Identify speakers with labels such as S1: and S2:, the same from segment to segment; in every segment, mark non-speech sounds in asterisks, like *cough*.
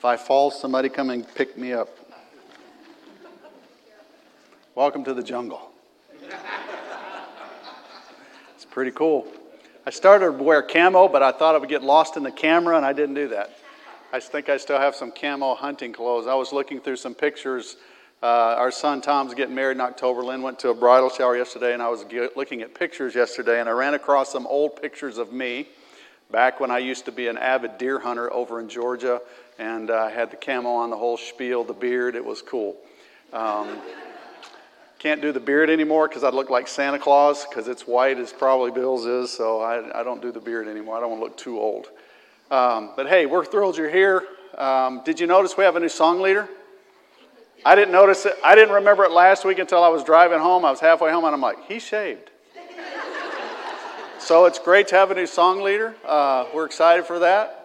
S1: If I fall, somebody come and pick me up. Welcome to the jungle. It's pretty cool. I started to wear camo, but I thought I would get lost in the camera, and I didn't do that. I think I still have some camo hunting clothes. I was looking through some pictures. Uh, our son Tom's getting married in October. Lynn went to a bridal shower yesterday, and I was get, looking at pictures yesterday, and I ran across some old pictures of me back when I used to be an avid deer hunter over in Georgia, and I uh, had the camo on, the whole spiel, the beard. It was cool. Um, can't do the beard anymore because I'd look like Santa Claus because it's white as probably Bill's is, so I, I, don't do the beard anymore. I don't want to look too old. Um, but hey, we're thrilled you're here. Um, did you notice we have a new song leader? I didn't notice it. I didn't remember it last week until I was driving home. I was halfway home and I'm like, he shaved. so it's great to have a new song leader. Uh, we're excited for that.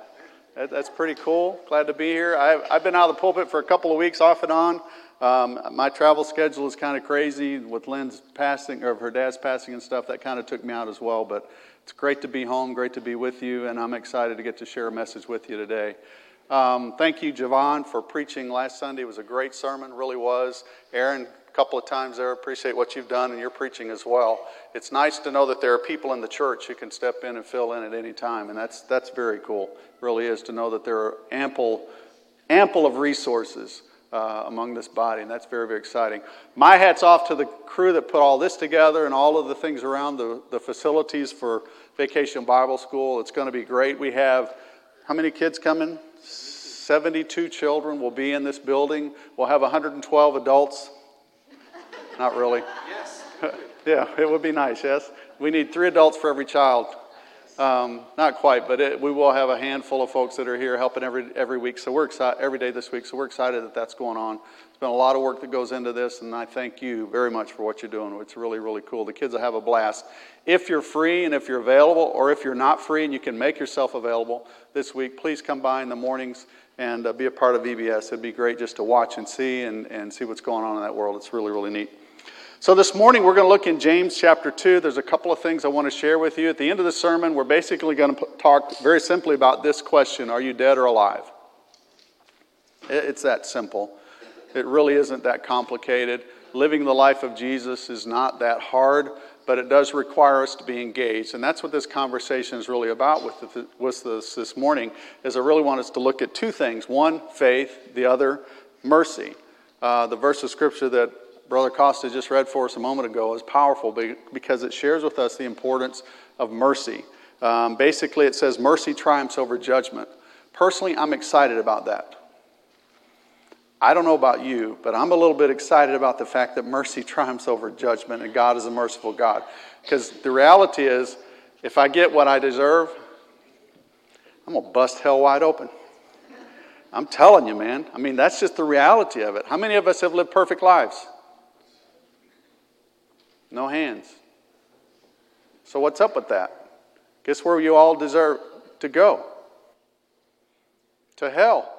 S1: That. That's pretty cool. Glad to be here. I've, I've been out of the pulpit for a couple of weeks off and on. Um, my travel schedule is kind of crazy with Lynn's passing, or her dad's passing and stuff. That kind of took me out as well. But it's great to be home, great to be with you, and I'm excited to get to share a message with you today. Um, thank you, Javon, for preaching last Sunday. It was a great sermon, really was. Aaron, couple of times there, appreciate what you've done and your preaching as well. It's nice to know that there are people in the church who can step in and fill in at any time, and that's, that's very cool. It really is to know that there are ample, ample of resources uh, among this body, and that's very, very exciting. My hat's off to the crew that put all this together and all of the things around the, the facilities for Vacation Bible School. It's going to be great. We have how many kids coming? 72 children will be in this building. We'll have 112 adults. Not really.
S2: Yes. *laughs*
S1: yeah, it would be nice, yes? We need three adults for every child. Um, not quite, but it, we will have a handful of folks that are here helping every every week. So we're excited every day this week. So we're excited that that's going on. It's been a lot of work that goes into this, and I thank you very much for what you're doing. It's really really cool. The kids will have a blast. If you're free and if you're available, or if you're not free and you can make yourself available this week, please come by in the mornings and uh, be a part of VBS. It'd be great just to watch and see and, and see what's going on in that world. It's really really neat. So, this morning we're going to look in James chapter 2. There's a couple of things I want to share with you. At the end of the sermon, we're basically going to talk very simply about this question Are you dead or alive? It's that simple. It really isn't that complicated. Living the life of Jesus is not that hard, but it does require us to be engaged. And that's what this conversation is really about with, with this this morning, is I really want us to look at two things. One, faith. The other, mercy. Uh, the verse of scripture that Brother Costa just read for us a moment ago is powerful because it shares with us the importance of mercy. Um, basically, it says mercy triumphs over judgment. Personally, I'm excited about that. I don't know about you, but I'm a little bit excited about the fact that mercy *laughs* triumphs over judgment and God is a merciful God. Because the reality is, if I get what I deserve, I'm going to bust hell wide open. I'm telling you, man. I mean, that's just the reality of it. How many of us have lived perfect lives? No hands. So, what's up with that? Guess where you all deserve to go? To hell.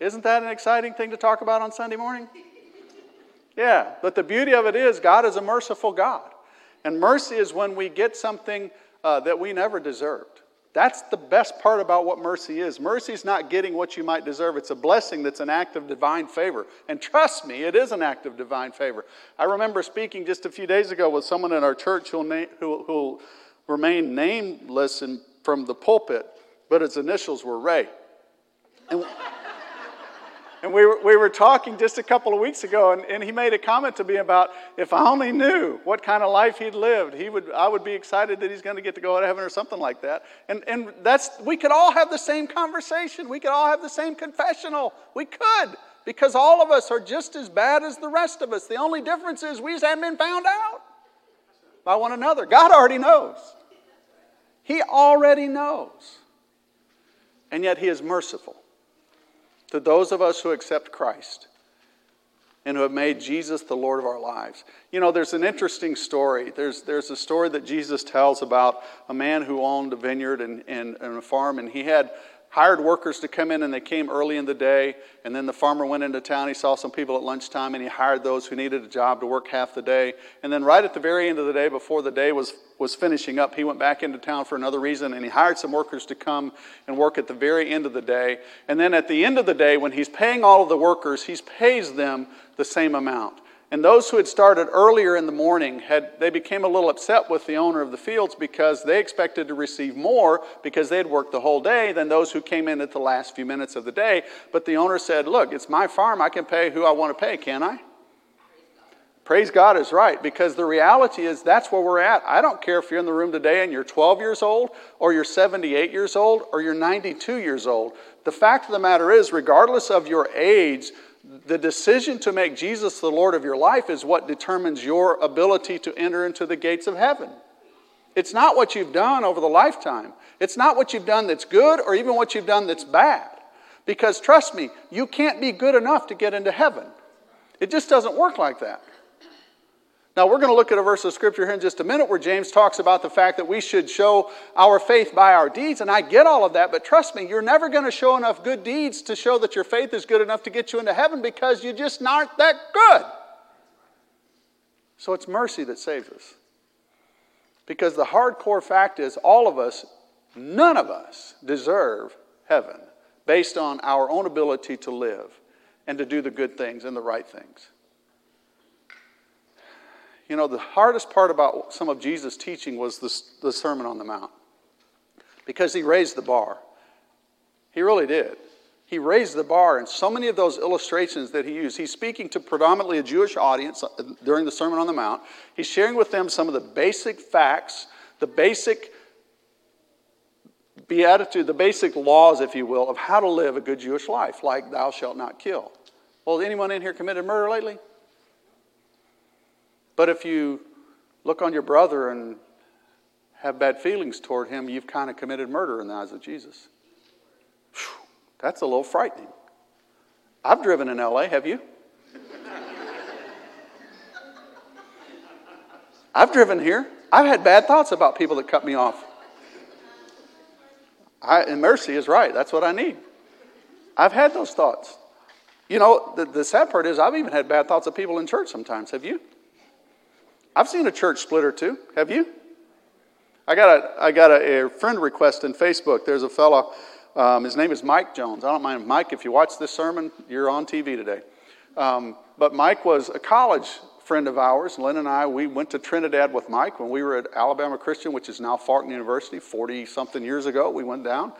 S1: Isn't that an exciting thing to talk about on Sunday morning? *laughs* Yeah, but the beauty of it is God is a merciful God. And mercy is when we get something uh, that we never deserved. That's the best part about what mercy is. Mercy is not getting what you might deserve. It's a blessing that's an act of divine favor. And trust me, it is an act of divine favor. I remember speaking just a few days ago with someone in our church who'll, who, who'll remain nameless in, from the pulpit, but his initials were Ray. And, and we were, we were talking just a couple of weeks ago, and, and he made a comment to me about if I only knew what kind of life he'd lived, he would, I would be excited that he's going to get to go to heaven or something like that. And, and that's, we could all have the same conversation. We could all have the same confessional. We could, because all of us are just as bad as the rest of us. The only difference is we just haven't been found out by one another. God already knows. He already knows. And yet he is merciful to those of us who accept Christ and who have made Jesus the Lord of our lives. You know, there's an interesting story. There's, there's a story that Jesus tells about a man who owned a vineyard and, and, and a farm, and he had hired workers to come in, and they came early in the day. And then the farmer went into town. He saw some people at lunchtime, and he hired those who needed a job to work half the day. And then, right at the very end of the day, before the day was, was finishing up, he went back into town for another reason, and he hired some workers to come and work at the very end of the day. And then, at the end of the day, when he's paying all of the workers, he pays them the same amount. And those who had started earlier in the morning had they became a little upset with the owner of the fields because they expected to receive more because they had worked the whole day than those who came in at the last few minutes of the day. But the owner said, "Look, it's my farm. I can pay who I want to pay, can I?" Praise God is right because the reality is that's where we're at. I don't care if you're in the room today and you're 12 years old or you're 78 years old or you're 92 years old. The fact of the matter is, regardless of your age, the decision to make Jesus the Lord of your life is what determines your ability to enter into the gates of heaven. It's not what you've done over the lifetime. It's not what you've done that's good or even what you've done that's bad. Because trust me, you can't be good enough to get into heaven. It just doesn't work like that. Now, we're going to look at a verse of scripture here in just a minute where James talks about the fact that we should show our faith by our deeds. And I get all of that, but trust me, you're never going to show enough good deeds to show that your faith is good enough to get you into heaven because you just aren't that good. So it's mercy that saves us. Because the hardcore fact is, all of us, none of us deserve heaven based on our own ability to live and to do the good things and the right things. You know, the hardest part about some of Jesus' teaching was the, the Sermon on the Mount because he raised the bar. He really did. He raised the bar, and so many of those illustrations that he used, he's speaking to predominantly a Jewish audience uh, during the Sermon on the Mount. He's sharing with them some of the basic facts, the basic beatitude, the basic laws, if you will, of how to live a good Jewish life, like thou shalt not kill. Well, anyone in here committed murder lately? But if you look on your brother and have bad feelings toward him, you've kind of committed murder in the eyes of Jesus. Whew, that's a little frightening. I've driven in LA, have you? *laughs* I've driven here. I've had bad thoughts about people that cut me off. I, and mercy is right. That's what I need. I've had those thoughts. You know, the, the sad part is I've even had bad thoughts of people in church sometimes. Have you? I've seen a church split or two. Have you? I got a, I got a, a friend request in Facebook. There's a fellow, um, his name is Mike Jones. I don't mind, Mike, if you watch this sermon, you're on TV today. Um, but Mike was a college friend of ours. Lynn and I, we went to Trinidad with Mike when we were at Alabama Christian, which is now Faulkner University, 40 something years ago. We went down.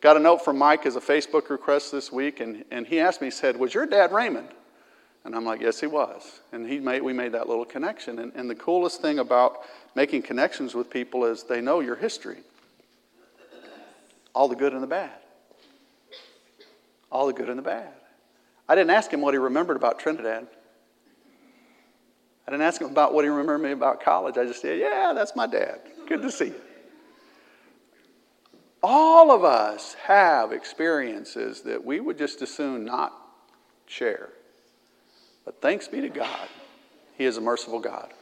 S1: Got a note from Mike as a Facebook request this week, and, and he asked me, he said, Was your dad Raymond? And I'm like, yes, he was. And he made, we made that little connection. And, and the coolest thing about making connections with people is they know your history all the good and the bad. All the good and the bad. I didn't ask him what he remembered about Trinidad. I didn't ask him about what he remembered me about college. I just said, yeah, that's my dad. Good to see you. All of us have experiences that we would just as soon not share. But thanks be to God, He is a merciful God.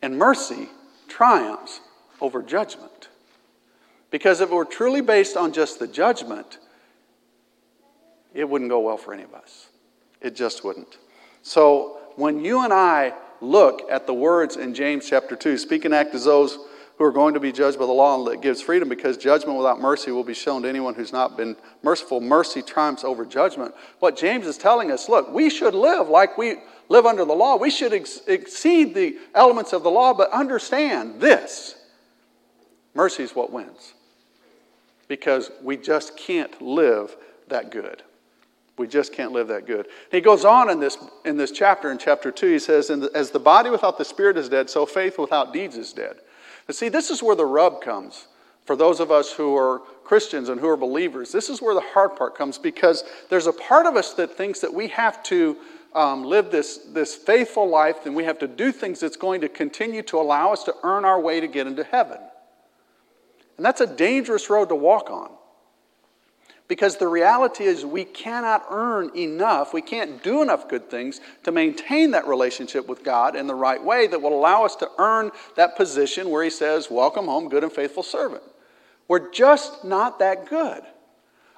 S1: And mercy triumphs over judgment. Because if it were truly based on just the judgment, it wouldn't go well for any of us. It just wouldn't. So when you and I look at the words in James chapter 2, speak and act as those who are going to be judged by the law and that gives freedom because judgment without mercy will be shown to anyone who's not been merciful. Mercy triumphs over judgment. What James is telling us look, we should live like we live under the law. We should ex- exceed the elements of the law, but understand this mercy is what wins because we just can't live that good. We just can't live that good. He goes on in this, in this chapter, in chapter 2, he says, As the body without the spirit is dead, so faith without deeds is dead. But see, this is where the rub comes for those of us who are Christians and who are believers. This is where the hard part comes because there's a part of us that thinks that we have to um, live this, this faithful life and we have to do things that's going to continue to allow us to earn our way to get into heaven. And that's a dangerous road to walk on. Because the reality is, we cannot earn enough, we can't do enough good things to maintain that relationship with God in the right way that will allow us to earn that position where He says, Welcome home, good and faithful servant. We're just not that good.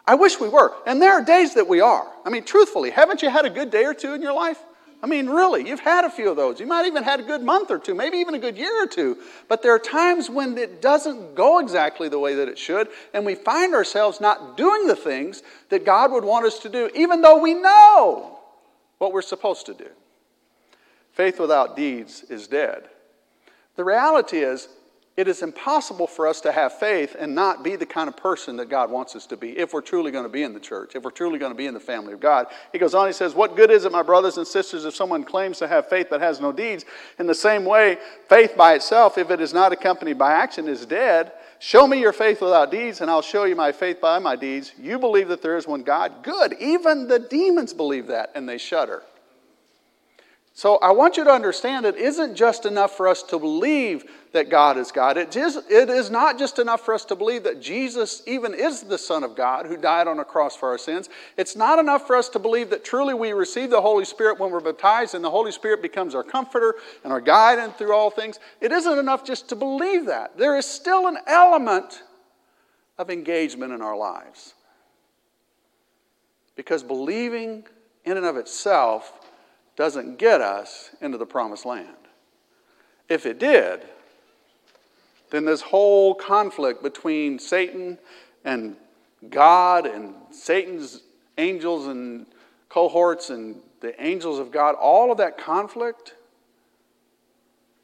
S1: I wish we were. And there are days that we are. I mean, truthfully, haven't you had a good day or two in your life? I mean, really, you've had a few of those. You might even had a good month or two, maybe even a good year or two. But there are times when it doesn't go exactly the way that it should, and we find ourselves not doing the things that God would want us to do, even though we know what we're supposed to do. Faith without deeds is dead. The reality is, it is impossible for us to have faith and not be the kind of person that God wants us to be if we're truly going to be in the church, if we're truly going to be in the family of God. He goes on, he says, What good is it, my brothers and sisters, if someone claims to have faith but has no deeds? In the same way, faith by itself, if it is not accompanied by action, is dead. Show me your faith without deeds, and I'll show you my faith by my deeds. You believe that there is one God. Good. Even the demons believe that, and they shudder. So I want you to understand it isn't just enough for us to believe that God is God. It is, it is not just enough for us to believe that Jesus even is the Son of God who died on a cross for our sins. It's not enough for us to believe that truly we receive the Holy Spirit when we're baptized and the Holy Spirit becomes our comforter and our guide and through all things. It isn't enough just to believe that. There is still an element of engagement in our lives. Because believing in and of itself doesn't get us into the promised land. If it did, then this whole conflict between Satan and God and Satan's angels and cohorts and the angels of God, all of that conflict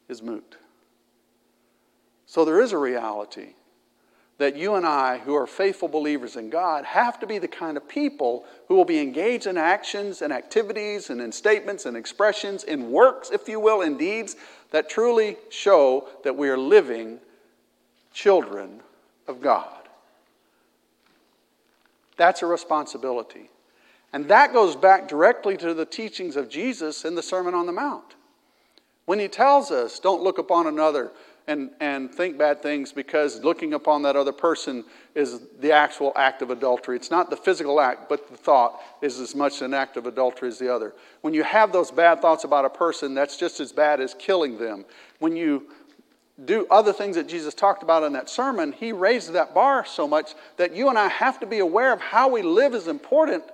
S1: is moot. So there is a reality that you and I, who are faithful believers in God, have to be the kind of people who will be engaged in actions and activities and in statements and expressions, in works, if you will, in deeds that truly show that we are living children of God. That's a responsibility. And that goes back directly to the teachings of Jesus in the Sermon on the Mount. When he tells us, don't look upon another and, and think bad things because looking upon that other person is the actual act of adultery. It's not the physical act, but the thought is as much an act of adultery as the other. When you have those bad thoughts about a person, that's just as bad as killing them. When you do other things that Jesus talked about in that sermon, he raised that bar so much that you and I have to be aware of how we live is important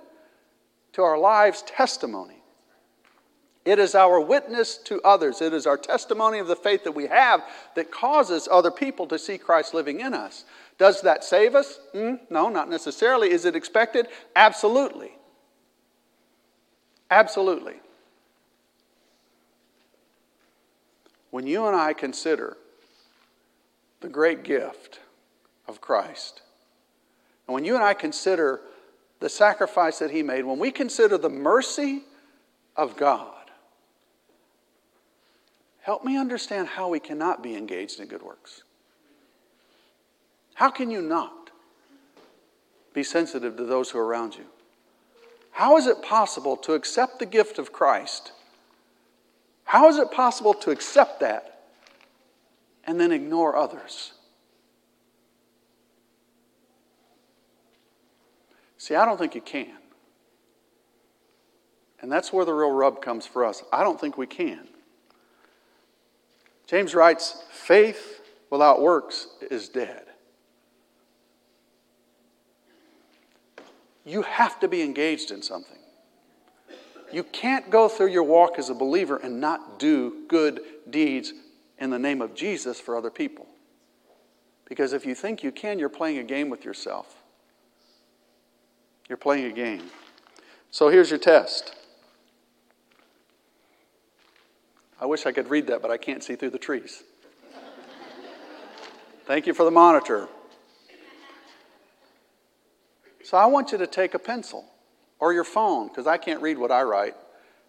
S1: to our lives' testimony. It is our witness to others. It is our testimony of the faith that we have that causes other people to see Christ living in us. Does that save us? Mm, no, not necessarily. Is it expected? Absolutely. Absolutely. When you and I consider the great gift of Christ, and when you and I consider the sacrifice that He made, when we consider the mercy of God, Help me understand how we cannot be engaged in good works. How can you not be sensitive to those who are around you? How is it possible to accept the gift of Christ? How is it possible to accept that and then ignore others? See, I don't think you can. And that's where the real rub comes for us. I don't think we can. James writes, faith without works is dead. You have to be engaged in something. You can't go through your walk as a believer and not do good deeds in the name of Jesus for other people. Because if you think you can, you're playing a game with yourself. You're playing a game. So here's your test I wish I could read that, but I can't see through the trees. Thank you for the monitor. So I want you to take a pencil or your phone, because I can't read what I write.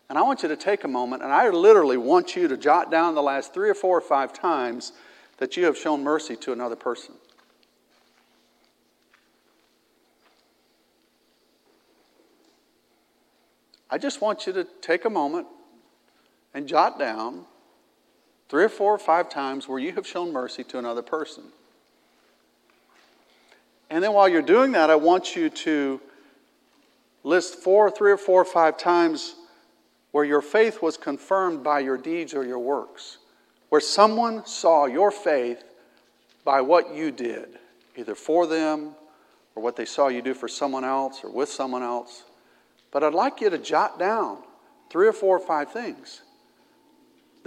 S1: And I want you to take a moment, and I literally want you to jot down the last three or four or five times that you have shown mercy to another person. I just want you to take a moment and jot down three or four or five times where you have shown mercy to another person. And then while you're doing that, I want you to list four, three or four or five times where your faith was confirmed by your deeds or your works, where someone saw your faith by what you did, either for them or what they saw you do for someone else or with someone else. But I'd like you to jot down three or four or five things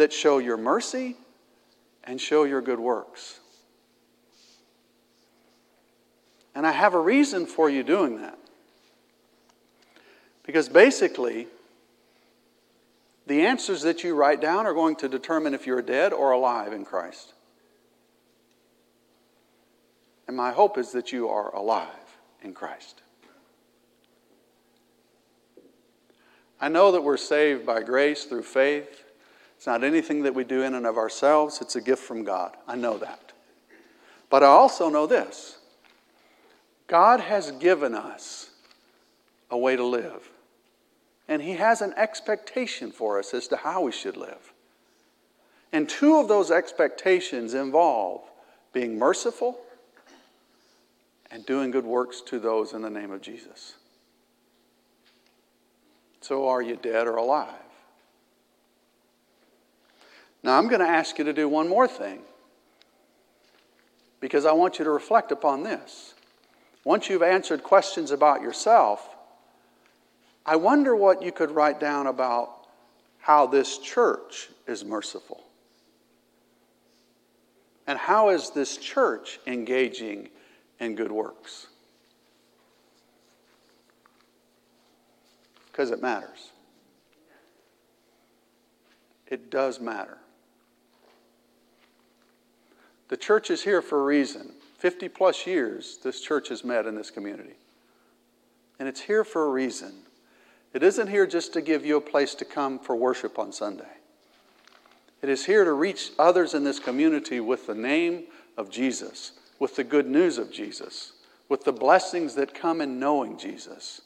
S1: that show your mercy and show your good works. And I have a reason for you doing that. Because basically, the answers that you write down are going to determine if you're dead or alive in Christ. And my hope is that you are alive in Christ. I know that we're saved by grace through faith. It's not anything that we do in and of ourselves, it's a gift from God. I know that. But I also know this God has given us a way to live, and He has an expectation for us as to how we should live. And two of those expectations involve being merciful and doing good works to those in the name of Jesus. So, are you dead or alive? Now, I'm going to ask you to do one more thing because I want you to reflect upon this. Once you've answered questions about yourself, I wonder what you could write down about how this church is merciful. And how is this church engaging in good works. Because it matters. It does matter. The church is here for a reason. 50 plus years, this church has met in this community. And it's here for a reason. It isn't here just to give you a place to come for worship on Sunday. It is here to reach others in this community with the name of Jesus with the good news of Jesus, with the blessings that come in knowing Jesus.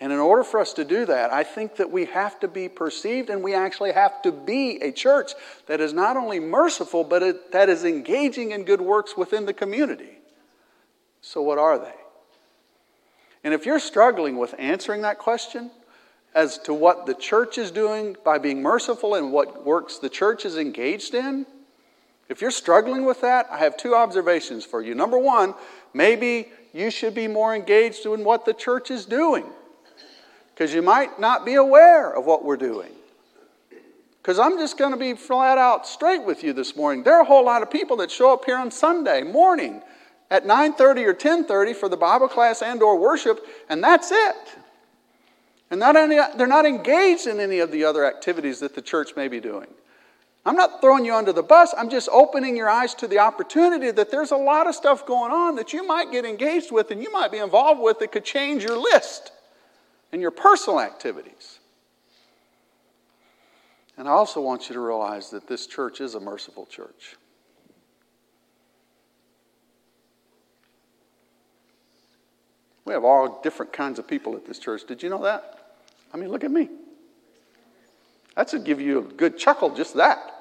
S1: And in order for us to do that, I think that we have to be perceived and we actually have to be a church that is not only merciful, but it, that is engaging in good works within the community. So, what are they? And if you're struggling with answering that question as to what the church is doing by being merciful and what works the church is engaged in, if you're struggling with that, I have two observations for you. Number one, maybe you should be more engaged in what the church is doing because you might not be aware of what we're doing. Because I'm just going to be flat out straight with you this morning. There are a whole lot of people that show up here on Sunday morning at 9:30 or 10:30 for the Bible class and or worship, and that's it. And not any, they're not engaged in any of the other activities that the church may be doing. I'm not throwing you under the bus. I'm just opening your eyes to the opportunity that there's a lot of stuff going on that you might get engaged with and you might be involved with that could change your list and your personal activities. And I also want you to realize that this church is a merciful church. We have all different kinds of people at this church. Did you know that? I mean, look at me. That should give you a good chuckle, just that.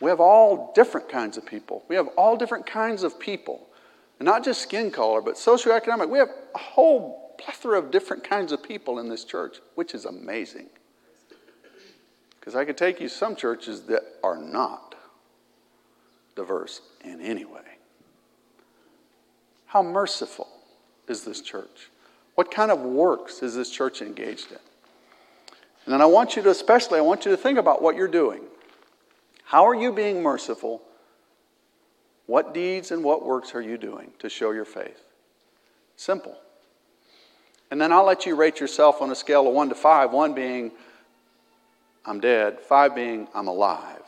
S1: We have all different kinds of people. We have all different kinds of people. And not just skin color, but socioeconomic. We have a whole plethora of different kinds of people in this church, which is amazing. Because I could take you some churches that are not diverse in any way. How merciful is this church? What kind of works is this church engaged in? And then I want you to, especially, I want you to think about what you're doing. How are you being merciful? What deeds and what works are you doing to show your faith? Simple. And then I'll let you rate yourself on a scale of one to five, one being, I'm dead, five being, I'm alive.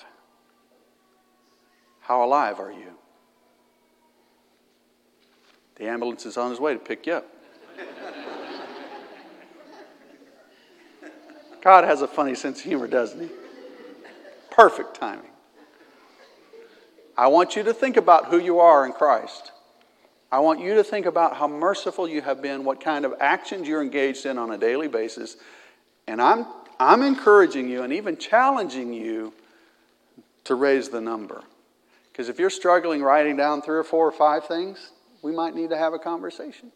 S1: How alive are you? The ambulance is on his way to pick you up. *laughs* God has a funny sense of humor, doesn't he? Perfect timing. I want you to think about who you are in Christ. I want you to think about how merciful you have been, what kind of actions you're engaged in on a daily basis. And I'm, I'm encouraging you and even challenging you to raise the number. Because if you're struggling writing down three or four or five things, we might need to have a conversation.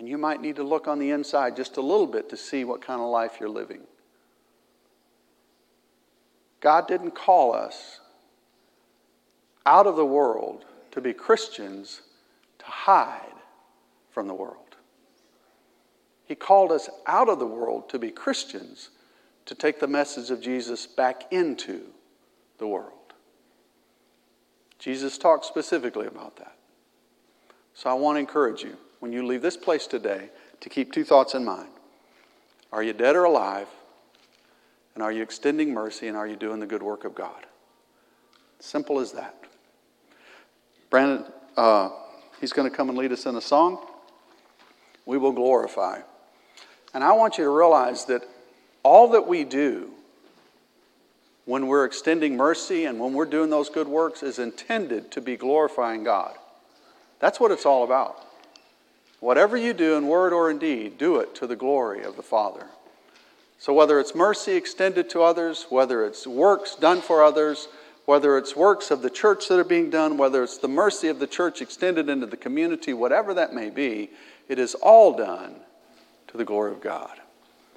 S1: And you might need to look on the inside just a little bit to see what kind of life you're living. God didn't call us out of the world to be Christians to hide from the world. He called us out of the world to be Christians to take the message of Jesus back into the world. Jesus talked specifically about that. So I want to encourage you, when you leave this place today, to keep two thoughts in mind. Are you dead or alive? And are you extending mercy? And are you doing the good work of God? Simple as that. Brandon, uh, he's going to come and lead us in a song. We will glorify. And I want you to realize that all that we do when we're extending mercy and when we're doing those good works is intended to be glorifying God. That's what it's all about. Whatever you do in word or in deed, do it to the glory of the Father. So, whether it's mercy extended to others, whether it's works done for others, whether it's works of the church that are being done, whether it's the mercy of the church extended into the community, whatever that may be, it is all done to the glory of God.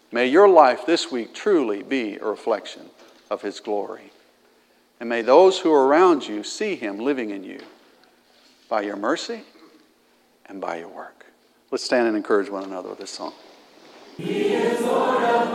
S1: May your life this week truly be a reflection of His glory. And may those who are around you see Him living in you by your mercy and by your work. Let's stand and encourage one another with this song. He is Lord of